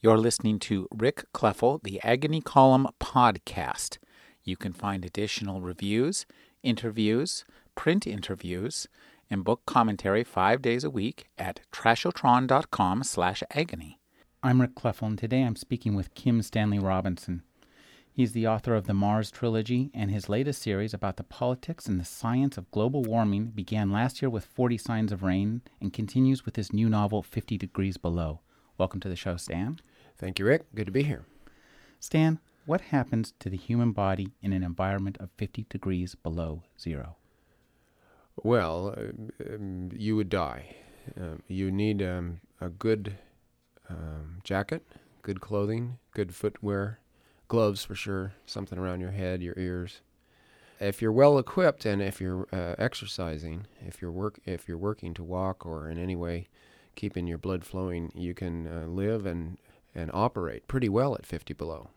You're listening to Rick Kleffel, the Agony Column podcast. You can find additional reviews, interviews, print interviews, and book commentary five days a week at trashotron.com slash agony. I'm Rick Kleffel, and today I'm speaking with Kim Stanley Robinson. He's the author of the Mars Trilogy, and his latest series about the politics and the science of global warming began last year with 40 Signs of Rain and continues with his new novel, 50 Degrees Below. Welcome to the show, Stan. Thank you, Rick. Good to be here. Stan, what happens to the human body in an environment of 50 degrees below zero? Well, uh, um, you would die. Um, you need um, a good jacket, good clothing, good footwear, gloves for sure, something around your head, your ears. If you're well equipped and if you're uh, exercising, if you're work, if you're working to walk or in any way keeping your blood flowing, you can uh, live and and operate pretty well at 50 below.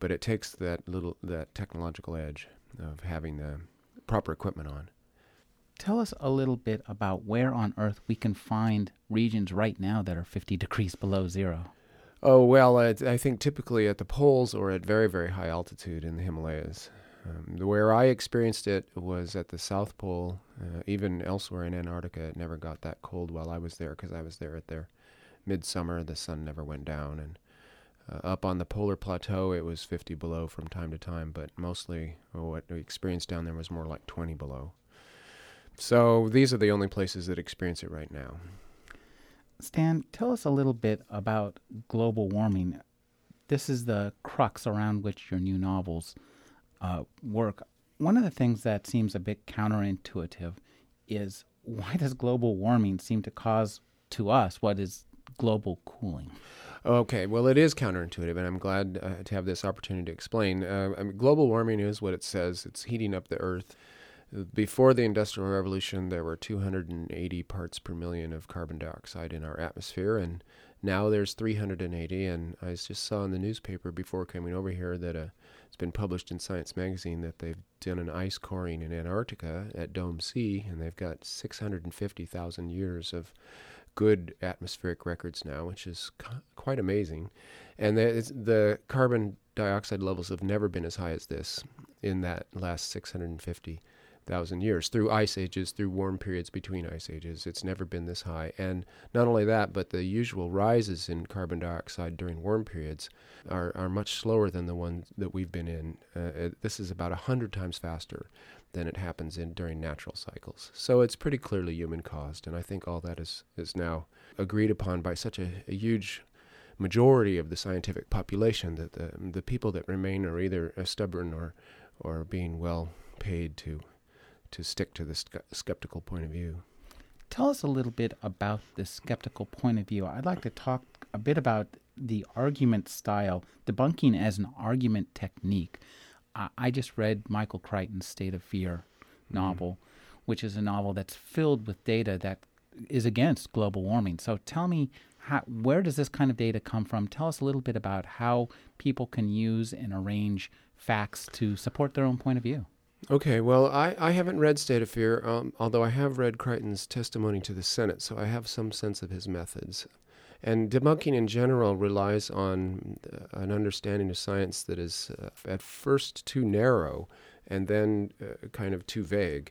But it takes that little that technological edge of having the proper equipment on. Tell us a little bit about where on Earth we can find regions right now that are 50 degrees below zero. Oh, well, I think typically at the poles or at very, very high altitude in the Himalayas. Um, where I experienced it was at the South Pole. Uh, even elsewhere in Antarctica, it never got that cold while I was there because I was there at their midsummer, the sun never went down, and uh, up on the polar plateau, it was 50 below from time to time, but mostly what we experienced down there was more like 20 below. So these are the only places that experience it right now. Stan, tell us a little bit about global warming. This is the crux around which your new novels uh, work. One of the things that seems a bit counterintuitive is why does global warming seem to cause to us what is global cooling? Okay, well, it is counterintuitive, and I'm glad uh, to have this opportunity to explain. Uh, I mean, global warming is what it says it's heating up the Earth. Before the Industrial Revolution, there were 280 parts per million of carbon dioxide in our atmosphere, and now there's 380. And I just saw in the newspaper before coming over here that uh, it's been published in Science Magazine that they've done an ice coring in Antarctica at Dome C, and they've got 650,000 years of good atmospheric records now, which is quite amazing. And the, the carbon dioxide levels have never been as high as this in that last 650,000 years through ice ages, through warm periods between ice ages. It's never been this high. And not only that, but the usual rises in carbon dioxide during warm periods are, are much slower than the ones that we've been in. Uh, this is about 100 times faster than it happens in during natural cycles. So it's pretty clearly human caused, and I think all that is is now agreed upon by such a, a huge majority of the scientific population that the the people that remain are either uh, stubborn or or being well paid to to stick to the skeptical point of view. Tell us a little bit about the skeptical point of view. I'd like to talk a bit about the argument style, debunking as an argument technique. I just read Michael Crichton's State of Fear mm-hmm. novel, mm-hmm. which is a novel that's filled with data that is against global warming. So tell me, how, where does this kind of data come from? Tell us a little bit about how people can use and arrange facts to support their own point of view. Okay, well, I, I haven't read State of Fear, um, although I have read Crichton's testimony to the Senate, so I have some sense of his methods. And debunking in general relies on uh, an understanding of science that is uh, at first too narrow and then uh, kind of too vague.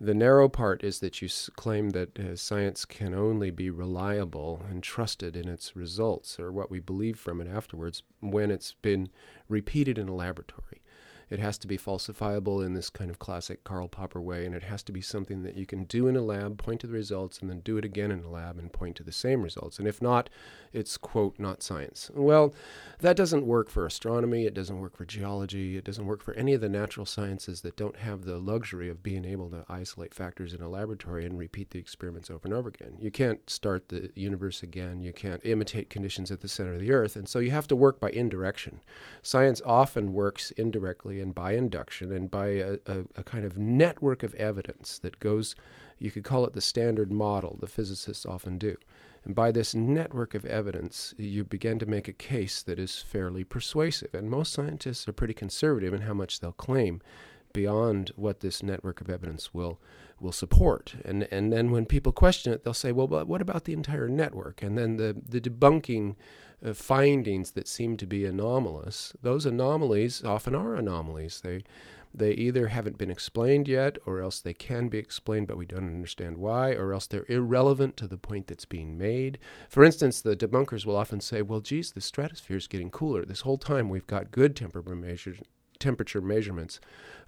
The narrow part is that you s- claim that uh, science can only be reliable and trusted in its results or what we believe from it afterwards when it's been repeated in a laboratory. It has to be falsifiable in this kind of classic Karl Popper way, and it has to be something that you can do in a lab, point to the results, and then do it again in a lab and point to the same results. And if not, it's, quote, not science. Well, that doesn't work for astronomy, it doesn't work for geology, it doesn't work for any of the natural sciences that don't have the luxury of being able to isolate factors in a laboratory and repeat the experiments over and over again. You can't start the universe again, you can't imitate conditions at the center of the earth, and so you have to work by indirection. Science often works indirectly and by induction and by a, a, a, kind of network of evidence that goes, you could call it the standard model, the physicists often do. And by this network of evidence, you begin to make a case that is fairly persuasive. And most scientists are pretty conservative in how much they'll claim beyond what this network of evidence will will support. And and then when people question it, they'll say, well, but what about the entire network? And then the the debunking uh, findings that seem to be anomalous, those anomalies often are anomalies. They they either haven't been explained yet, or else they can be explained, but we don't understand why, or else they're irrelevant to the point that's being made. For instance, the debunkers will often say, well, geez, the stratosphere is getting cooler. This whole time we've got good temperature measures, temperature measurements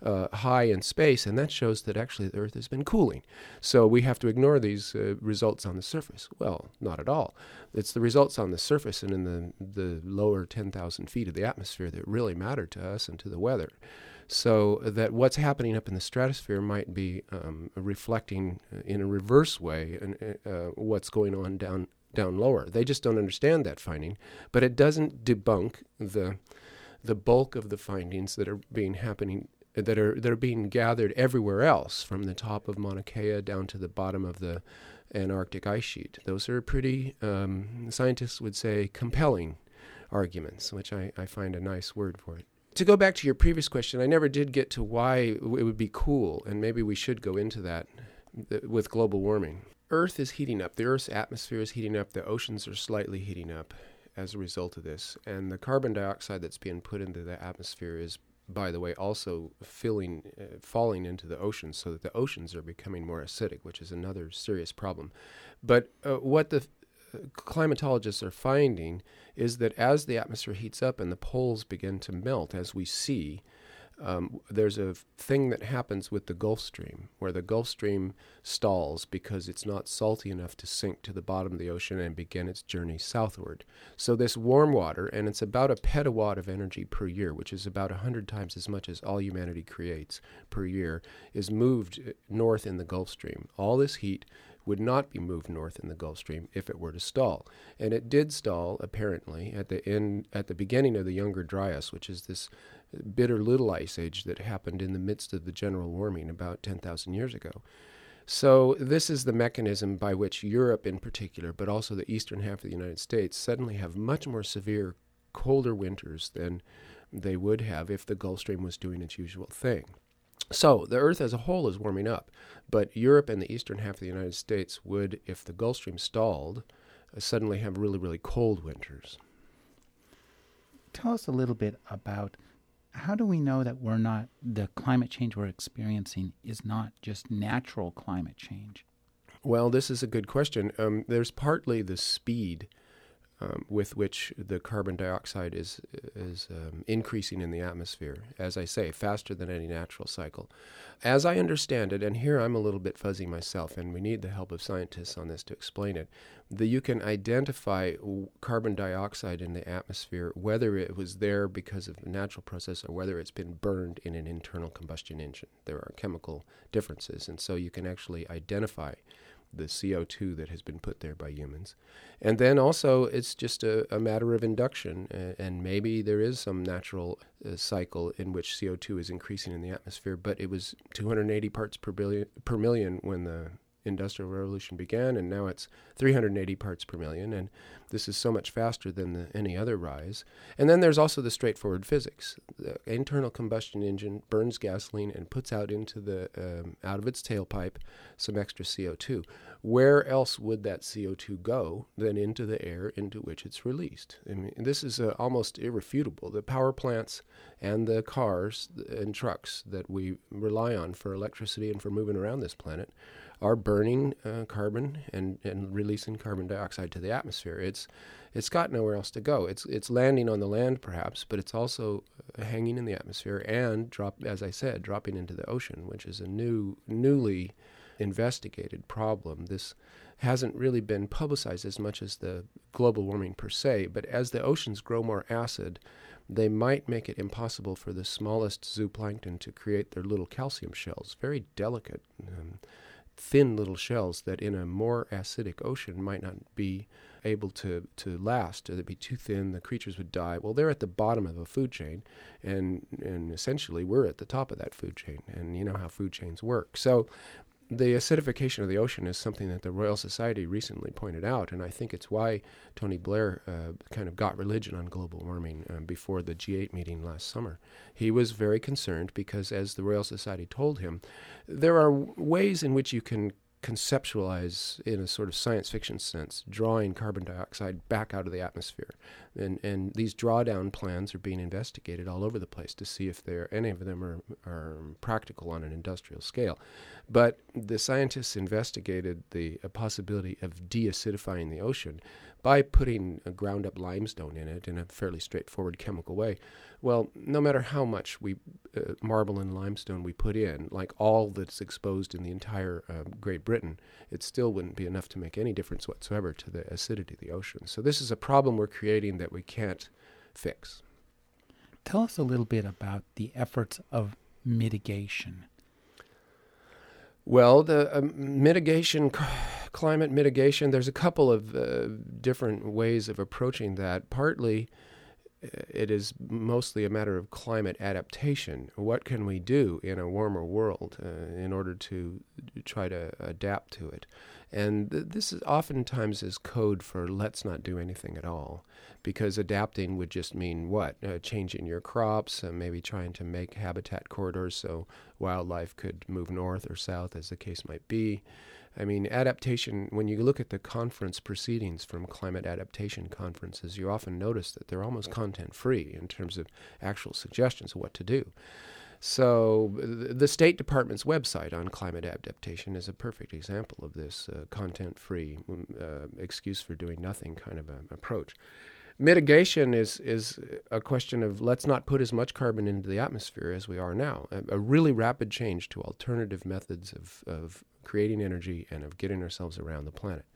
uh, high in space, and that shows that actually the Earth has been cooling. So we have to ignore these uh, results on the surface. Well, not at all. It's the results on the surface and in the, the lower 10,000 feet of the atmosphere that really matter to us and to the weather. So that what's happening up in the stratosphere might be um, reflecting in a reverse way uh, what's going on down down lower. They just don't understand that finding, but it doesn't debunk the the bulk of the findings that are being happening that are that are being gathered everywhere else, from the top of Mauna Kea down to the bottom of the Antarctic ice sheet. Those are pretty, um, scientists would say, compelling arguments, which I, I find a nice word for it. To go back to your previous question, I never did get to why it would be cool, and maybe we should go into that with global warming. Earth is heating up. The Earth's atmosphere is heating up. The oceans are slightly heating up as a result of this. And the carbon dioxide that's being put into the atmosphere is by the way, also filling, uh, falling into the oceans, so that the oceans are becoming more acidic, which is another serious problem. But uh, what the uh, climatologists are finding is that as the atmosphere heats up and the poles begin to melt, as we see, um, there's a thing that happens with the Gulf Stream where the Gulf Stream stalls because it's not salty enough to sink to the bottom of the ocean and begin its journey southward. So, this warm water, and it's about a petawatt of energy per year, which is about 100 times as much as all humanity creates per year, is moved uh, north in the Gulf Stream. All this heat would not be moved north in the Gulf Stream if it were to stall. And it did stall apparently at the end at the beginning of the Younger Dryas, which is this bitter little ice age that happened in the midst of the general warming about 10,000 years ago. So, this is the mechanism by which Europe, in particular, but also the eastern half of the United States, suddenly have much more severe, colder winters than they would have if the Gulf Stream was doing its usual thing. So, the Earth as a whole is warming up, but Europe and the eastern half of the United States would, if the Gulf Stream stalled, uh, suddenly have really, really cold winters. Tell us a little bit about how do we know that we're not the climate change we're experiencing is not just natural climate change? Well, this is a good question. Um, there's partly the speed um, with which the carbon dioxide is is um, increasing in the atmosphere. As I say, faster than any natural cycle. As I understand it, and here I'm a little bit fuzzy myself, and we need the help of scientists on this to explain it. That you can identify carbon dioxide in the atmosphere, whether it was there because of a natural process or whether it's been burned in an internal combustion engine. There are chemical differences, and so you can actually identify the CO2 that has been put there by humans. And then also, it's just a, a matter of induction, uh, and maybe there is some natural uh, cycle in which CO2 is increasing in the atmosphere, but it was 280 parts per, billion, per million when the industrial revolution began, and now it's 380 parts per million, and this is so much faster than the, any other rise. And then there's also the straightforward physics. The internal combustion engine burns gasoline and puts out into the um, out of its tailpipe some extra CO2. Where else would that CO2 go than into the air into which it's released? I mean, this is uh, almost irrefutable. The power plants and the cars and trucks that we rely on for electricity and for moving around this planet are burning uh, carbon and, and releasing carbon dioxide to the atmosphere. It's it's got nowhere else to go. It's it's landing on the land perhaps, but it's also uh, hanging in the atmosphere and drop as I said, dropping into the ocean, which is a new newly investigated problem. This hasn't really been publicized as much as the global warming per se, but as the oceans grow more acid, they might make it impossible for the smallest zooplankton to create their little calcium shells, very delicate. Um, thin little shells that in a more acidic ocean might not be able to, to last. They'd be too thin, the creatures would die. Well, they're at the bottom of a food chain, and, and essentially we're at the top of that food chain. And you know how food chains work. So the acidification of the ocean is something that the Royal Society recently pointed out, and I think it's why Tony Blair uh, kind of got religion on global warming um, before the G8 meeting last summer. He was very concerned because, as the Royal Society told him, there are ways in which you can conceptualize in a sort of science fiction sense, drawing carbon dioxide back out of the atmosphere. And, and these drawdown plans are being investigated all over the place to see if they're, any of them are, are practical on an industrial scale. But the scientists investigated the possibility of deacidifying the ocean by putting ground up limestone in it in a fairly straightforward chemical way. Well, no matter how much we uh, marble and limestone we put in, like all that's exposed in the entire uh, Great Britain, it still wouldn't be enough to make any difference whatsoever to the acidity of the ocean. So this is a problem we're creating that we can't fix. Tell us a little bit about the efforts of mitigation. Well, the uh, mitigation, climate mitigation, there's a couple of uh, different ways of approaching that. Partly, uh, it is mostly a matter of climate adaptation. What can we do in a warmer world uh, in order to try to adapt to it? And th- this is oftentimes is code for let's not do anything at all, because adapting would just mean what? Uh, changing your crops, uh, maybe trying to make habitat corridors so wildlife could move north or south, as the case might be. I mean, adaptation, when you look at the conference proceedings from climate adaptation conferences, you often notice that they're almost content free in terms of actual suggestions of what to do. So, the State Department's website on climate adaptation is a perfect example of this uh, content free mm, uh, excuse for doing nothing kind of a, approach. Mitigation is, is a question of let's not put as much carbon into the atmosphere as we are now. A, a really rapid change to alternative methods of, of creating energy and of getting ourselves around the planet.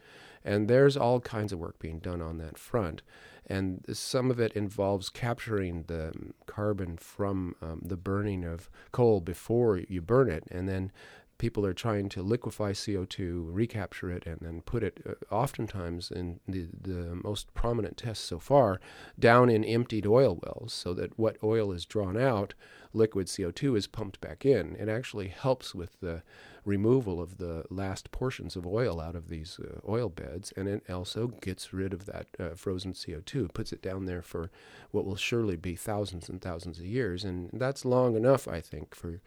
And there's all kinds of work being done on that front. And some of it involves capturing the carbon from um, the burning of coal before you burn it, and then people are trying to liquefy CO2, recapture it, and then put it, uh, oftentimes in the, the most prominent tests so far, down in emptied oil wells so that what oil is drawn out, liquid CO2 is pumped back in. It actually helps with the removal of the last portions of oil out of these uh, oil beds, and it also gets rid of that uh, frozen CO2, puts it down there for what will surely be thousands and thousands of years, and that's long enough, I think, for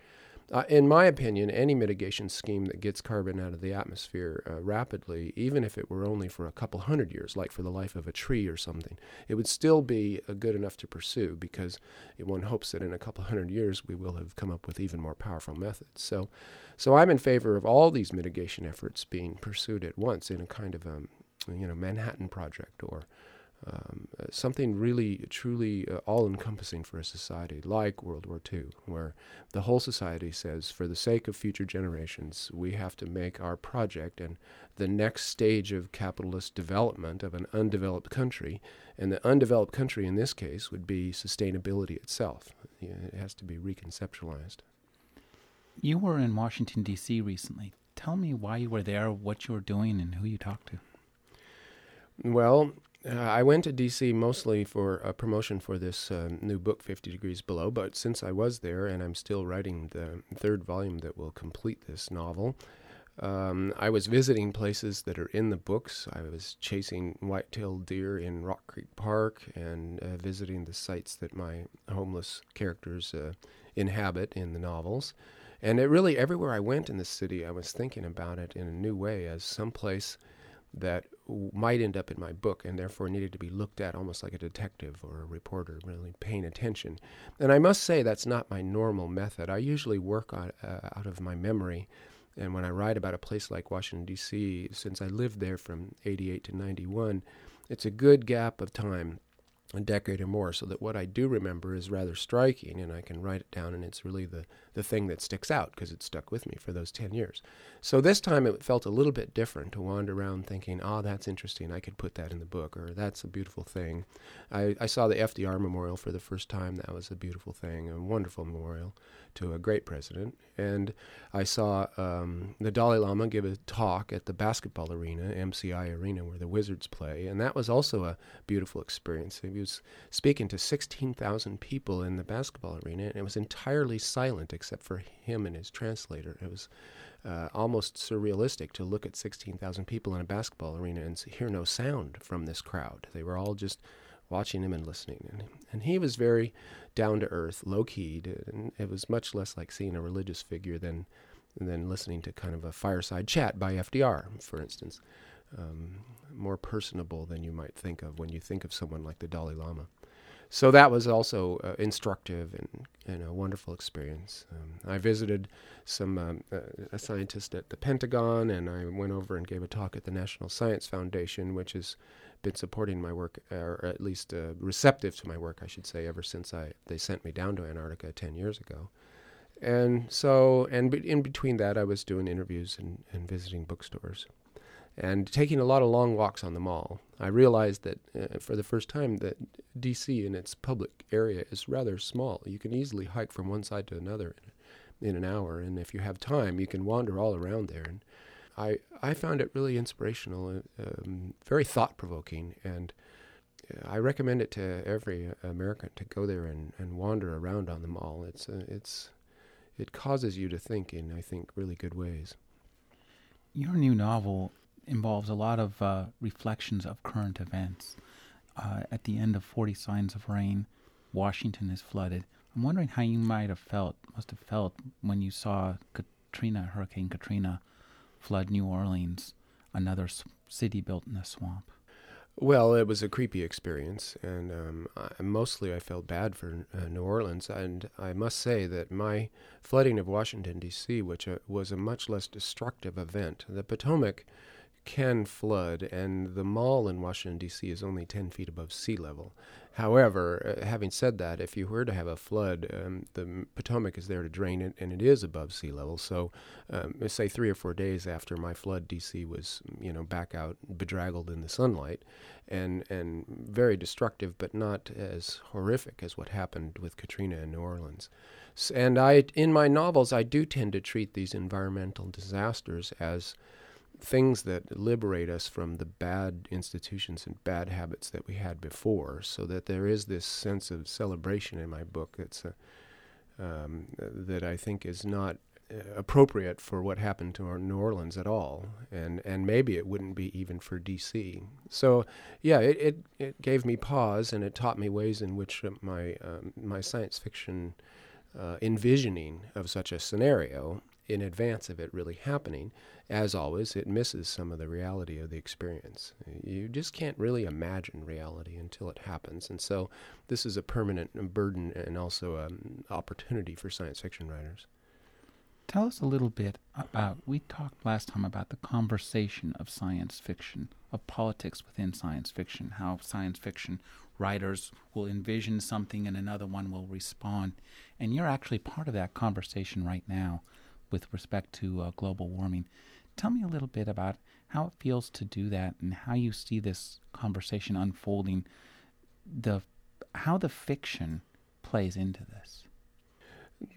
uh, in my opinion, any mitigation scheme that gets carbon out of the atmosphere uh, rapidly, even if it were only for a couple hundred years, like for the life of a tree or something, it would still be uh, good enough to pursue because one hopes that in a couple hundred years we will have come up with even more powerful methods. So, so I'm in favor of all these mitigation efforts being pursued at once in a kind of um, you know Manhattan Project or um, uh, something really, truly uh, all encompassing for a society like World War II, where the whole society says, for the sake of future generations, we have to make our project and the next stage of capitalist development of an undeveloped country. And the undeveloped country in this case would be sustainability itself. It has to be reconceptualized. You were in Washington, D.C. recently. Tell me why you were there, what you were doing, and who you talked to. Well, uh, I went to DC mostly for a promotion for this uh, new book, 50 Degrees Below, but since I was there and I'm still writing the third volume that will complete this novel, um, I was visiting places that are in the books. I was chasing white-tailed deer in Rock Creek Park and uh, visiting the sites that my homeless characters uh, inhabit in the novels. And it really, everywhere I went in the city, I was thinking about it in a new way as some place that might end up in my book and therefore needed to be looked at almost like a detective or a reporter, really paying attention. And I must say that's not my normal method. I usually work on, uh, out of my memory. And when I write about a place like Washington, D.C., since I lived there from 88 to 91, it's a good gap of time a decade or more so that what I do remember is rather striking and I can write it down and it's really the, the thing that sticks out because it stuck with me for those 10 years. So this time it felt a little bit different to wander around thinking, oh, that's interesting. I could put that in the book or that's a beautiful thing. I, I saw the FDR Memorial for the first time. That was a beautiful thing, a wonderful memorial to a great president. And I saw um, the Dalai Lama give a talk at the basketball arena, MCI Arena, where the Wizards play. And that was also a beautiful experience. He was speaking to 16,000 people in the basketball arena, and it was entirely silent except for him and his translator. It was uh, almost surrealistic to look at 16,000 people in a basketball arena and hear no sound from this crowd. They were all just watching him and listening. And, and he was very down to earth, low keyed, and it was much less like seeing a religious figure than than listening to kind of a fireside chat by FDR, for instance. Um, more personable than you might think of when you think of someone like the Dalai Lama. So that was also uh, instructive and, and a wonderful experience. Um, I visited some um, uh, a scientist at the Pentagon, and I went over and gave a talk at the National Science Foundation, which has been supporting my work, or at least uh, receptive to my work, I should say, ever since I they sent me down to Antarctica ten years ago. And so, and in between that, I was doing interviews and, and visiting bookstores and taking a lot of long walks on the mall. I realized that uh, for the first time that DC in its public area is rather small. You can easily hike from one side to another in, in an hour, and if you have time, you can wander all around there. And I I found it really inspirational, uh, um, very thought provoking, and uh, I recommend it to every American to go there and, and wander around on the mall. It's uh, it's it causes you to think in I think really good ways. Your new novel involves a lot of uh, reflections of current events. Uh, at the end of 40 Signs of Rain, Washington is flooded. I'm wondering how you might have felt, must have felt, when you saw Katrina, Hurricane Katrina, flood New Orleans, another city built in a swamp. Well, it was a creepy experience, and um, I, mostly I felt bad for uh, New Orleans. And I must say that my flooding of Washington, D.C., which uh, was a much less destructive event, the Potomac can flood, and the mall in Washington, D.C. is only 10 feet above sea level. However, uh, having said that, if you were to have a flood, um, the Potomac is there to drain it, and it is above sea level. So, um, say three or four days after my flood, D.C. was, you know, back out, bedraggled in the sunlight, and and very destructive, but not as horrific as what happened with Katrina in New Orleans. And I, in my novels, I do tend to treat these environmental disasters as things that liberate us from the bad institutions and bad habits that we had before, so that there is this sense of celebration in my book that's a, um, that I think is not uh, appropriate for what happened to our New Orleans at all, and and maybe it wouldn't be even for D.C. So yeah, it it, it gave me pause and it taught me ways in which uh, my um, my science fiction uh, envisioning of such a scenario in advance of it really happening as always, it misses some of the reality of the experience. You just can't really imagine reality until it happens. And so this is a permanent burden and also an opportunity for science fiction writers. Tell us a little bit about, we talked last time about the conversation of science fiction, of politics within science fiction, how science fiction writers will envision something and another one will respond. And you're actually part of that conversation right now with respect to uh, global warming. Tell me a little bit about how it feels to do that and how you see this conversation unfolding, the how the fiction plays into this.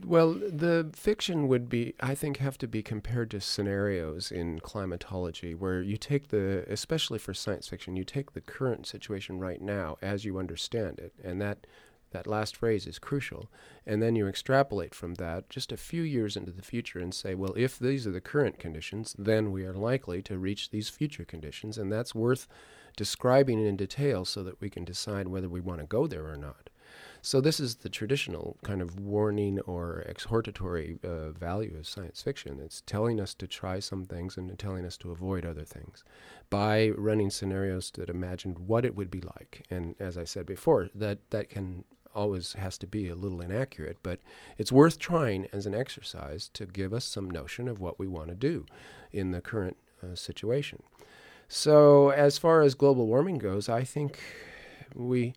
Well, the fiction would be, I think, have to be compared to scenarios in climatology, where you take the, especially for science fiction, you take the current situation right now as you understand it, and that that last phrase is crucial. And then you extrapolate from that just a few years into the future and say, well, if these are the current conditions, then we are likely to reach these future conditions. And that's worth describing in detail so that we can decide whether we want to go there or not. So, this is the traditional kind of warning or exhortatory uh, value of science fiction. It's telling us to try some things and telling us to avoid other things by running scenarios that imagined what it would be like. And as I said before, that, that can always has to be a little inaccurate, but it's worth trying as an exercise to give us some notion of what we want to do in the current uh, situation. So, as far as global warming goes, I think we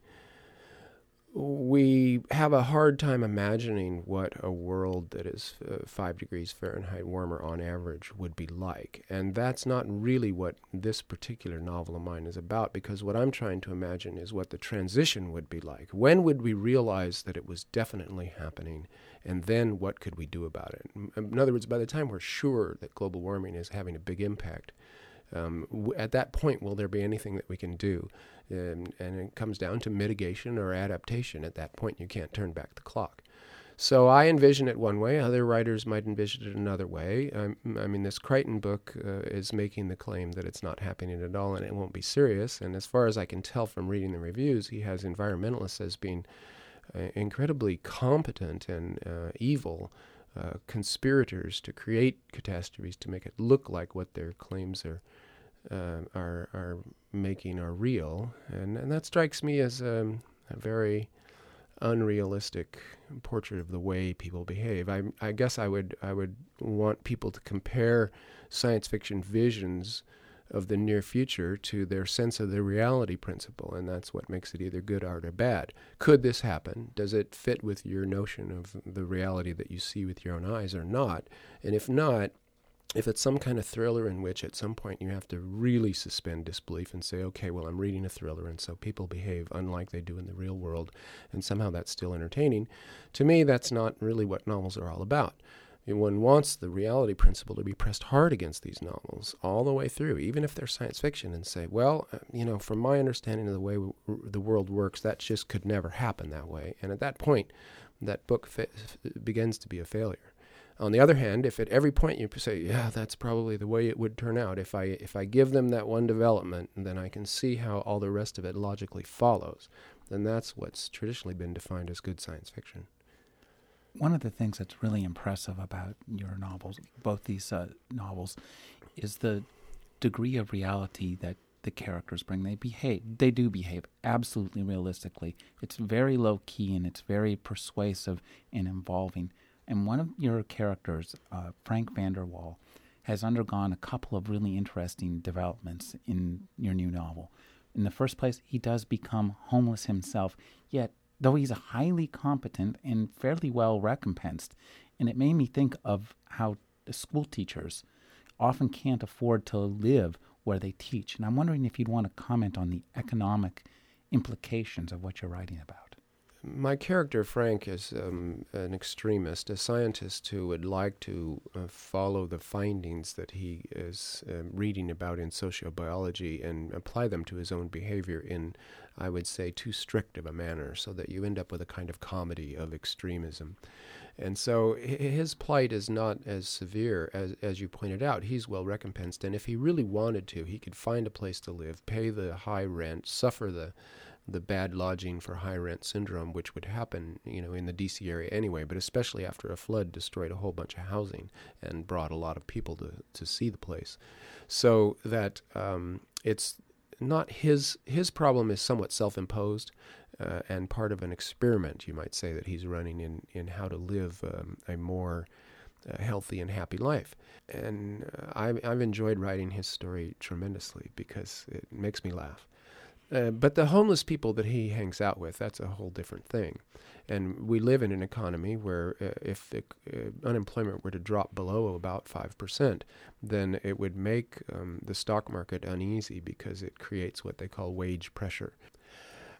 we have a hard time imagining what a world that is uh, five degrees Fahrenheit warmer on average would be like. And that's not really what this particular novel of mine is about, because what I'm trying to imagine is what the transition would be like. When would we realize that it was definitely happening? And then what could we do about it? In other words, by the time we're sure that global warming is having a big impact, um, w- at that point, will there be anything that we can do? And, and it comes down to mitigation or adaptation. At that point, you can't turn back the clock. So I envision it one way. Other writers might envision it another way. Um, I mean, this Crichton book uh, is making the claim that it's not happening at all and it won't be serious. And as far as I can tell from reading the reviews, he has environmentalists as being uh, incredibly competent and uh, evil uh, conspirators to create catastrophes to make it look like what their claims are uh, are are making are real, and and that strikes me as um, a very unrealistic portrait of the way people behave. I I guess I would I would want people to compare science fiction visions of the near future to their sense of the reality principle, and that's what makes it either good art or bad. Could this happen? Does it fit with your notion of the reality that you see with your own eyes or not? And if not, if it's some kind of thriller in which at some point you have to really suspend disbelief and say, okay, well, I'm reading a thriller, and so people behave unlike they do in the real world, and somehow that's still entertaining, to me, that's not really what novels are all about. one wants the reality principle to be pressed hard against these novels all the way through, even if they're science fiction, and say, well, uh, you know, from my understanding of the way the world works, that just could never happen that way. And at that point, that book fa- begins to be a failure. On the other hand, if at every point you say, "Yeah, that's probably the way it would turn out," if I if I give them that one development, then I can see how all the rest of it logically follows. Then that's what's traditionally been defined as good science fiction. One of the things that's really impressive about your novels, both these uh, novels, is the degree of reality that the characters bring. They behave, they do behave absolutely realistically. It's very low key and it's very persuasive and involving. And one of your characters, uh, Frank Vanderwall, has undergone a couple of really interesting developments in your new novel. In the first place, he does become homeless himself, yet, though he's highly competent and fairly well recompensed, and it made me think of how school teachers often can't afford to live where they teach. And I'm wondering if you'd want to comment on the economic implications of what you're writing about my character Frank is um, an extremist, a scientist who would like to uh, follow the findings that he is uh, reading about in sociobiology and apply them to his own behavior in, I would say, too strict of a manner, so that you end up with a kind of comedy of extremism. And so his plight is not as severe as, as you pointed out. He's well recompensed, and if he really wanted to, he could find a place to live, pay the high rent, suffer the the bad lodging for high rent syndrome, which would happen, you know, in the DC area anyway, but especially after a flood destroyed a whole bunch of housing and brought a lot of people to, to see the place. So that um, it's not his his problem is somewhat self imposed. Uh, and part of an experiment, you might say, that he's running in, in how to live um, a more uh, healthy and happy life. And uh, I've, I've enjoyed writing his story tremendously because it makes me laugh. Uh, but the homeless people that he hangs out with, that's a whole different thing. And we live in an economy where uh, if the uh, unemployment were to drop below about 5%, then it would make um, the stock market uneasy because it creates what they call wage pressure.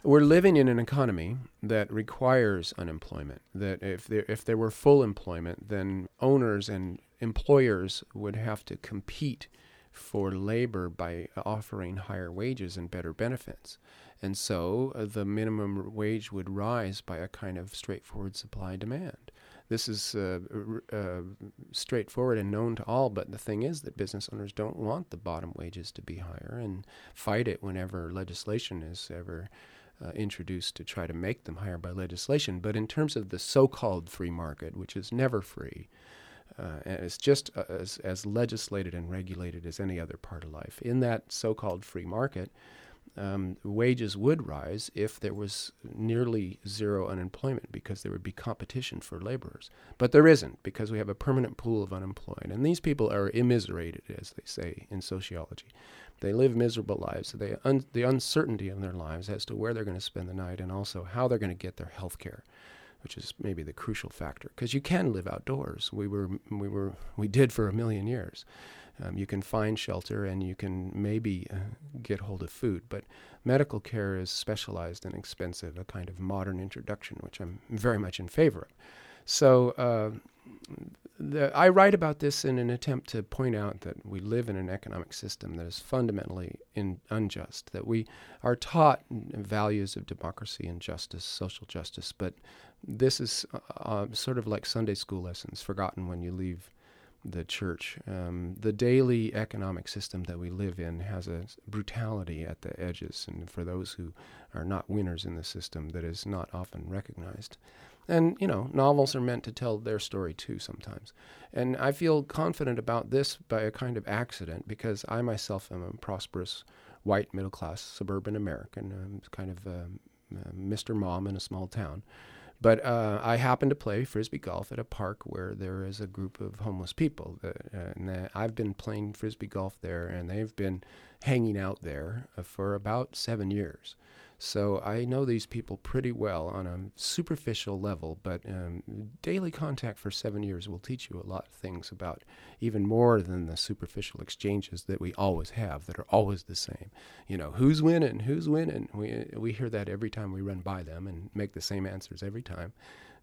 We're living in an economy that requires unemployment. That if there, if there were full employment, then owners and employers would have to compete for labor by offering higher wages and better benefits. And so uh, the minimum wage would rise by a kind of straightforward supply demand. This is uh, uh, straightforward and known to all, but the thing is that business owners don't want the bottom wages to be higher and fight it whenever legislation is ever uh, introduced to try to make them higher by legislation. But in terms of the so called free market, which is never free, uh, and it's just uh, as, as legislated and regulated as any other part of life. In that so called free market, um, wages would rise if there was nearly zero unemployment because there would be competition for laborers. But there isn't because we have a permanent pool of unemployed. And these people are immiserated, as they say in sociology. They live miserable lives. They un- the uncertainty in their lives as to where they're going to spend the night and also how they're going to get their health care which is maybe the crucial factor because you can live outdoors. We were we were we did for a million years. Um, you can find shelter and you can maybe uh, get hold of food, but medical care is specialized and expensive, a kind of modern introduction, which I'm very much in favor of. So uh, the, I write about this in an attempt to point out that we live in an economic system that is fundamentally in, unjust, that we are taught values of democracy and justice, social justice, but this is uh, sort of like Sunday school lessons, forgotten when you leave the church. Um, the daily economic system that we live in has a brutality at the edges, and for those who are not winners in the system, that is not often recognized. And, you know, novels are meant to tell their story too sometimes. And I feel confident about this by a kind of accident because I myself am a prosperous white middle class suburban American. I'm kind of uh, Mr. Mom in a small town. But uh, I happen to play frisbee golf at a park where there is a group of homeless people. That, uh, and I've been playing frisbee golf there, and they've been hanging out there uh, for about seven years. So I know these people pretty well on a superficial level, but um, daily contact for seven years will teach you a lot of things about even more than the superficial exchanges that we always have that are always the same. You know, who's winning? Who's winning? We, we hear that every time we run by them and make the same answers every time.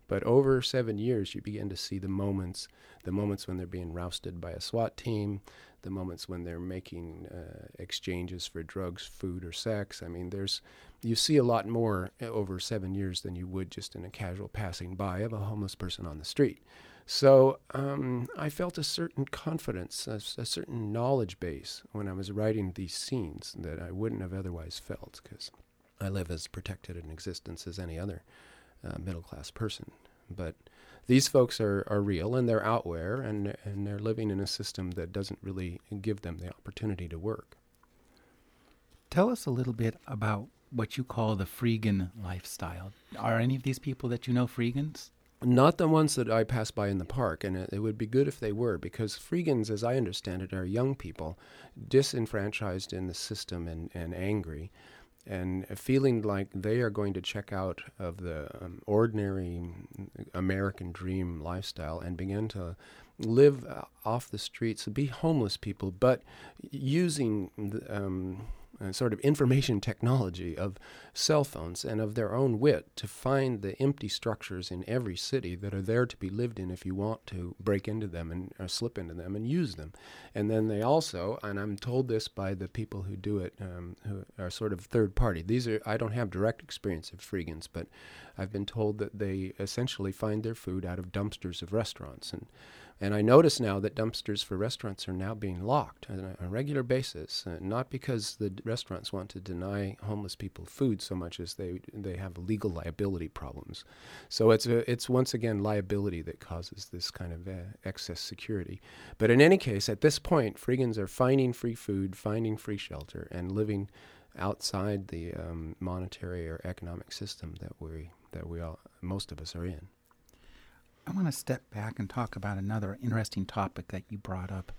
But over seven years, you begin to see the moments, the moments when they're being rousted by a SWAT team, the moments when they're making uh, exchanges for drugs, food, or sex. I mean, there's you see a lot more uh, over seven years than you would just in a casual passing by of a homeless person on the street. So um, I felt a certain confidence, a, a, certain knowledge base when I was writing these scenes that I wouldn't have otherwise felt because I live as protected an existence as any other uh, middle class person. But these folks are, are real and they're out there and, and they're living in a system that doesn't really give them the opportunity to work. Tell us a little bit about what you call the freegan lifestyle. Are any of these people that you know freegans? Not the ones that I pass by in the park, and it, would be good if they were, because freegans, as I understand it, are young people disenfranchised in the system and, and angry and feeling like they are going to check out of the um, ordinary American dream lifestyle and begin to live uh, off the streets, be homeless people, but using um, uh, sort of information technology of cell phones and of their own wit to find the empty structures in every city that are there to be lived in if you want to break into them and slip into them and use them. And then they also, and I'm told this by the people who do it, um, who are sort of third party. These are I don't have direct experience of freegans, but I've been told that they essentially find their food out of dumpsters of restaurants and and I notice now that dumpsters for restaurants are now being locked on a, regular basis, uh, not because the restaurants want to deny homeless people food so much as they they have legal liability problems. So it's a, it's once again liability that causes this kind of uh, excess security. But in any case, at this point, freegans are finding free food, finding free shelter, and living outside the um, monetary or economic system that we that we all most of us are in. I want to step back and talk about another interesting topic that you brought up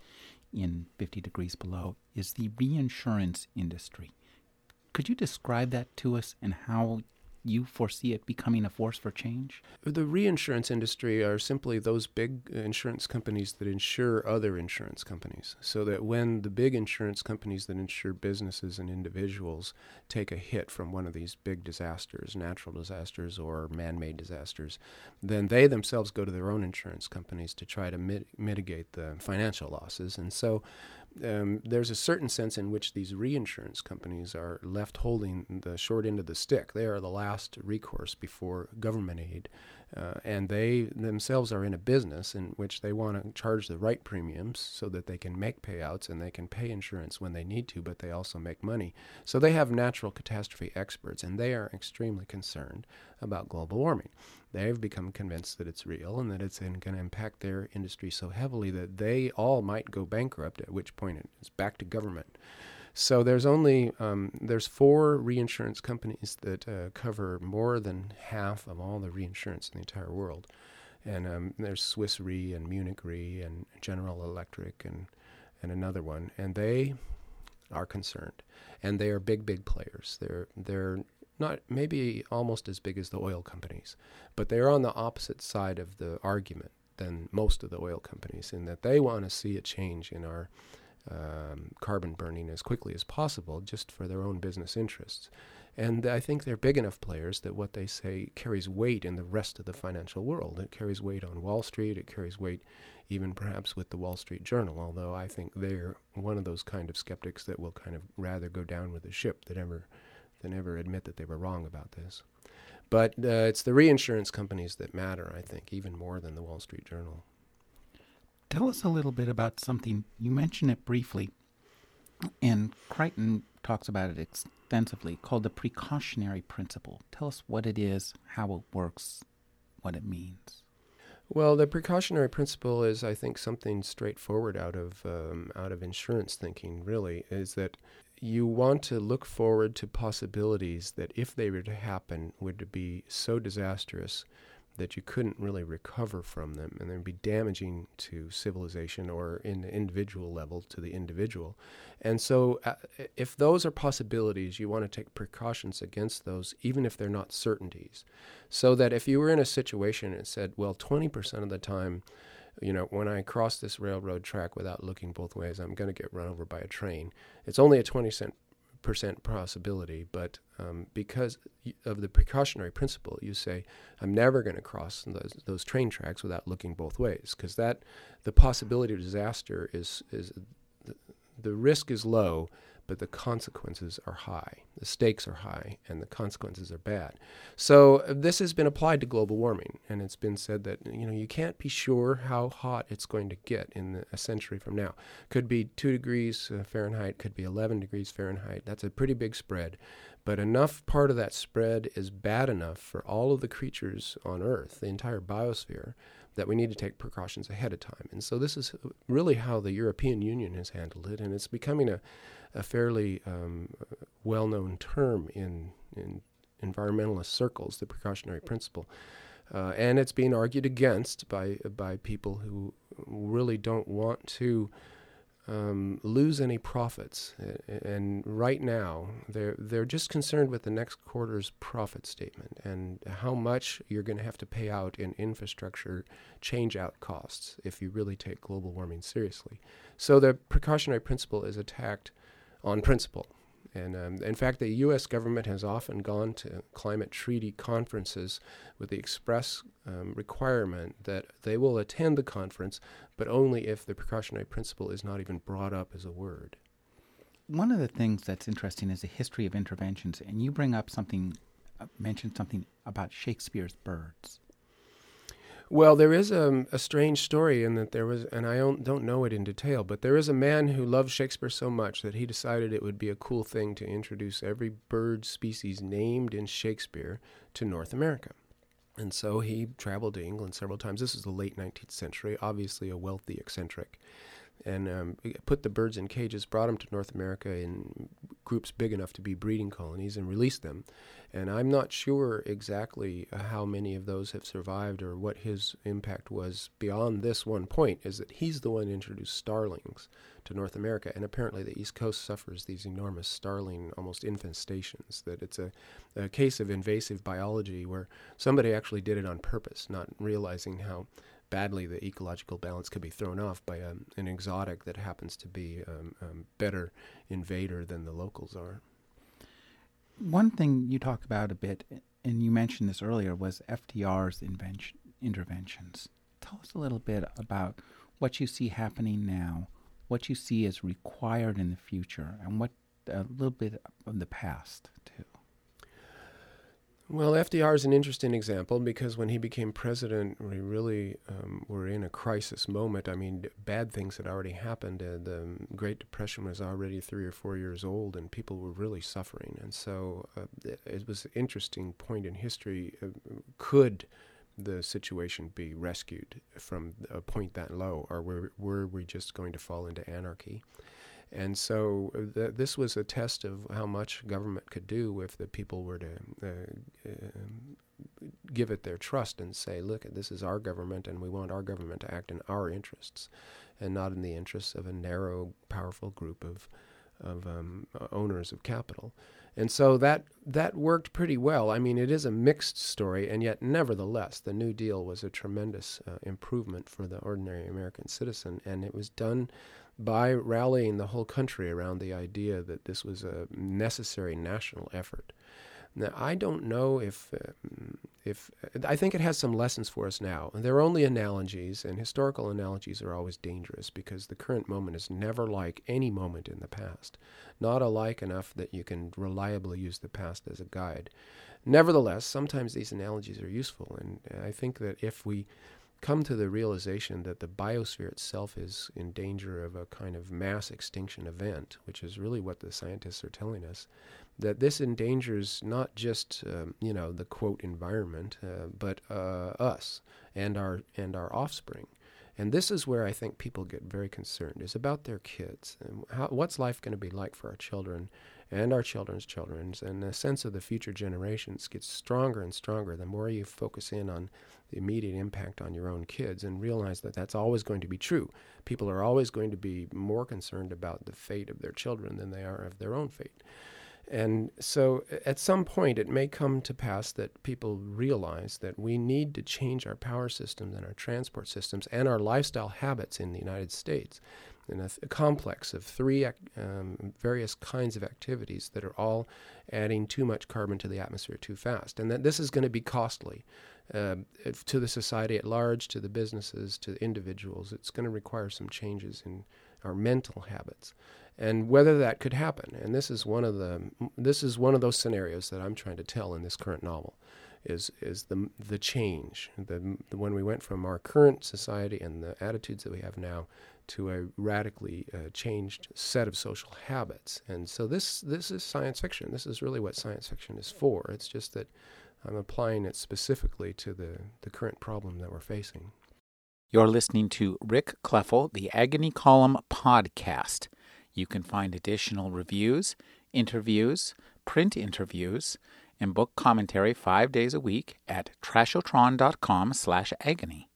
in 50 Degrees Below is the reinsurance industry. Could you describe that to us and how you foresee it becoming a force for change? The reinsurance industry are simply those big insurance companies that insure other insurance companies. So that when the big insurance companies that insure businesses and individuals take a hit from one of these big disasters, natural disasters or man made disasters, then they themselves go to their own insurance companies to try to mit- mitigate the financial losses. And so um, there's a certain sense in which these reinsurance companies are left holding the short end of the stick. They are the last recourse before government aid. Uh, and they themselves are in a business in which they want to charge the right premiums so that they can make payouts and they can pay insurance when they need to, but they also make money. So they have natural catastrophe experts, and they are extremely concerned about global warming. They've become convinced that it's real and that it's going to impact their industry so heavily that they all might go bankrupt, at which point it's back to government. So there's only um, there's four reinsurance companies that uh, cover more than half of all the reinsurance in the entire world, and um, there's Swiss Re and Munich Re and General Electric and and another one, and they are concerned, and they are big big players. They're they're not maybe almost as big as the oil companies, but they're on the opposite side of the argument than most of the oil companies in that they want to see a change in our um, carbon burning as quickly as possible just for their own business interests. And I think they're big enough players that what they say carries weight in the rest of the financial world. It carries weight on Wall Street, it carries weight even perhaps with the Wall Street Journal, although I think they're one of those kind of skeptics that will kind of rather go down with the ship than ever, than ever admit that they were wrong about this. But uh, it's the reinsurance companies that matter, I think, even more than the Wall Street Journal. Tell us a little bit about something. You mentioned it briefly, and Crichton talks about it extensively, called the precautionary principle. Tell us what it is, how it works, what it means? Well, the precautionary principle is, I think, something straightforward out of um, out of insurance thinking. Really, is that you want to look forward to possibilities that, if they were to happen, would be so disastrous that you couldn't really recover from them, and they'd be damaging to civilization or in the individual level to the individual. And so, uh, if those are possibilities, you want to take precautions against those, even if they're not certainties. So that if you were in a situation and said, well, 20% of the time, you know, when I cross this railroad track without looking both ways, I'm going to get run over by a train. It's only a 20 cent percent possibility, but um, because of the precautionary principle, you say, I'm never going to cross those, those train tracks without looking both ways, because that the possibility of disaster is is the, the risk is low, but the consequences are high. The stakes are high, and the consequences are bad. So uh, this has been applied to global warming, and it's been said that you know you can't be sure how hot it's going to get in the, a century from now. Could be two degrees uh, Fahrenheit, could be 11 degrees Fahrenheit. That's a pretty big spread, but enough part of that spread is bad enough for all of the creatures on Earth, the entire biosphere that we need to take precautions ahead of time. And so this is really how the European Union has handled it, and it's becoming a, a fairly um, well known term in, in environmentalist circles, the precautionary principle. Uh, and it's being argued against by, by people who really don't want to um, lose any profits. And right now, they're, they're just concerned with the next quarter's profit statement and how much you're going to have to pay out in infrastructure change out costs if you really take global warming seriously. So the precautionary principle is attacked on principle. And um, in fact, the U.S. government has often gone to climate treaty conferences with the express um, requirement that they will attend the conference, but only if the precautionary principle is not even brought up as a word. One of the things that's interesting is the history of interventions, and you bring up something, uh, mention something about Shakespeare's birds. Well, there is a, a, strange story in that there was, and I don't, don't know it in detail, but there is a man who loved Shakespeare so much that he decided it would be a cool thing to introduce every bird species named in Shakespeare to North America. And so he traveled to England several times. This is the late 19th century, obviously a wealthy eccentric. And um, put the birds in cages, brought them to North America in groups big enough to be breeding colonies, and released them. And I'm not sure exactly how many of those have survived or what his impact was beyond this one point is that he's the one who introduced starlings to North America. And apparently the East Coast suffers these enormous starling almost infestations, that it's a, a case of invasive biology where somebody actually did it on purpose, not realizing how badly the ecological balance could be thrown off by um, an exotic that happens to be um, um, better invader than the locals are. One thing you talked about a bit, and you mentioned this earlier, was FDR's invention, interventions. Tell us a little bit about what you see happening now, what you see as required in the future, and what a little bit of the past too. Well, FDR is an interesting example because when he became president, we really um, were in a crisis moment. I mean, bad things had already happened. Uh, the Great Depression was already three or four years old, and people were really suffering. And so uh, it, it, was an interesting point in history. Uh, could the situation be rescued from a point that low, or were, were we just going to fall into anarchy? And so uh, th- this was a test of how much government could do if the people were to uh, uh, give it their trust and say, look, this is our government and we want our government to act in our interests and not in the interests of a narrow, powerful group of, of um, owners of capital. And so that that worked pretty well. I mean, it is a mixed story, and yet, nevertheless, the New Deal was a tremendous uh, improvement for the ordinary American citizen, and it was done by rallying the whole country around the idea that this was a necessary national effort. Now, I don't know if, uh, if I think it has some lessons for us now. And They're only analogies, and historical analogies are always dangerous because the current moment is never like any moment in the past, not alike enough that you can reliably use the past as a guide. Nevertheless, sometimes these analogies are useful, and I think that if we come to the realization that the biosphere itself is in danger of a kind of mass extinction event, which is really what the scientists are telling us, that this endangers not just um, you know the quote environment, uh, but uh, us and our and our offspring. And this is where I think people get very concerned is about their kids and how, what's life going to be like for our children and our children's children's, And the sense of the future generations gets stronger and stronger the more you focus in on the immediate impact on your own kids and realize that that's always going to be true. People are always going to be more concerned about the fate of their children than they are of their own fate. And so at some point, it may come to pass that people realize that we need to change our power systems and our transport systems and our lifestyle habits in the United States in a, a complex of three um, various kinds of activities that are all adding too much carbon to the atmosphere too fast. And that this is going to be costly. Uh, to the society at large, to the businesses, to individuals, it's going to require some changes in our mental habits and whether that could happen. And this is one of the this is one of those scenarios that I'm trying to tell in this current novel, is is the the change the, the when we went from our current society and the attitudes that we have now to a radically uh, changed set of social habits. And so this this is science fiction. This is really what science fiction is for. It's just that I'm applying it specifically to the the current problem that we're facing. You're listening to Rick Kleffel, the Agony Column podcast. You can find additional reviews, interviews, print interviews, and book commentary five days a week at trashotron.com slash agony.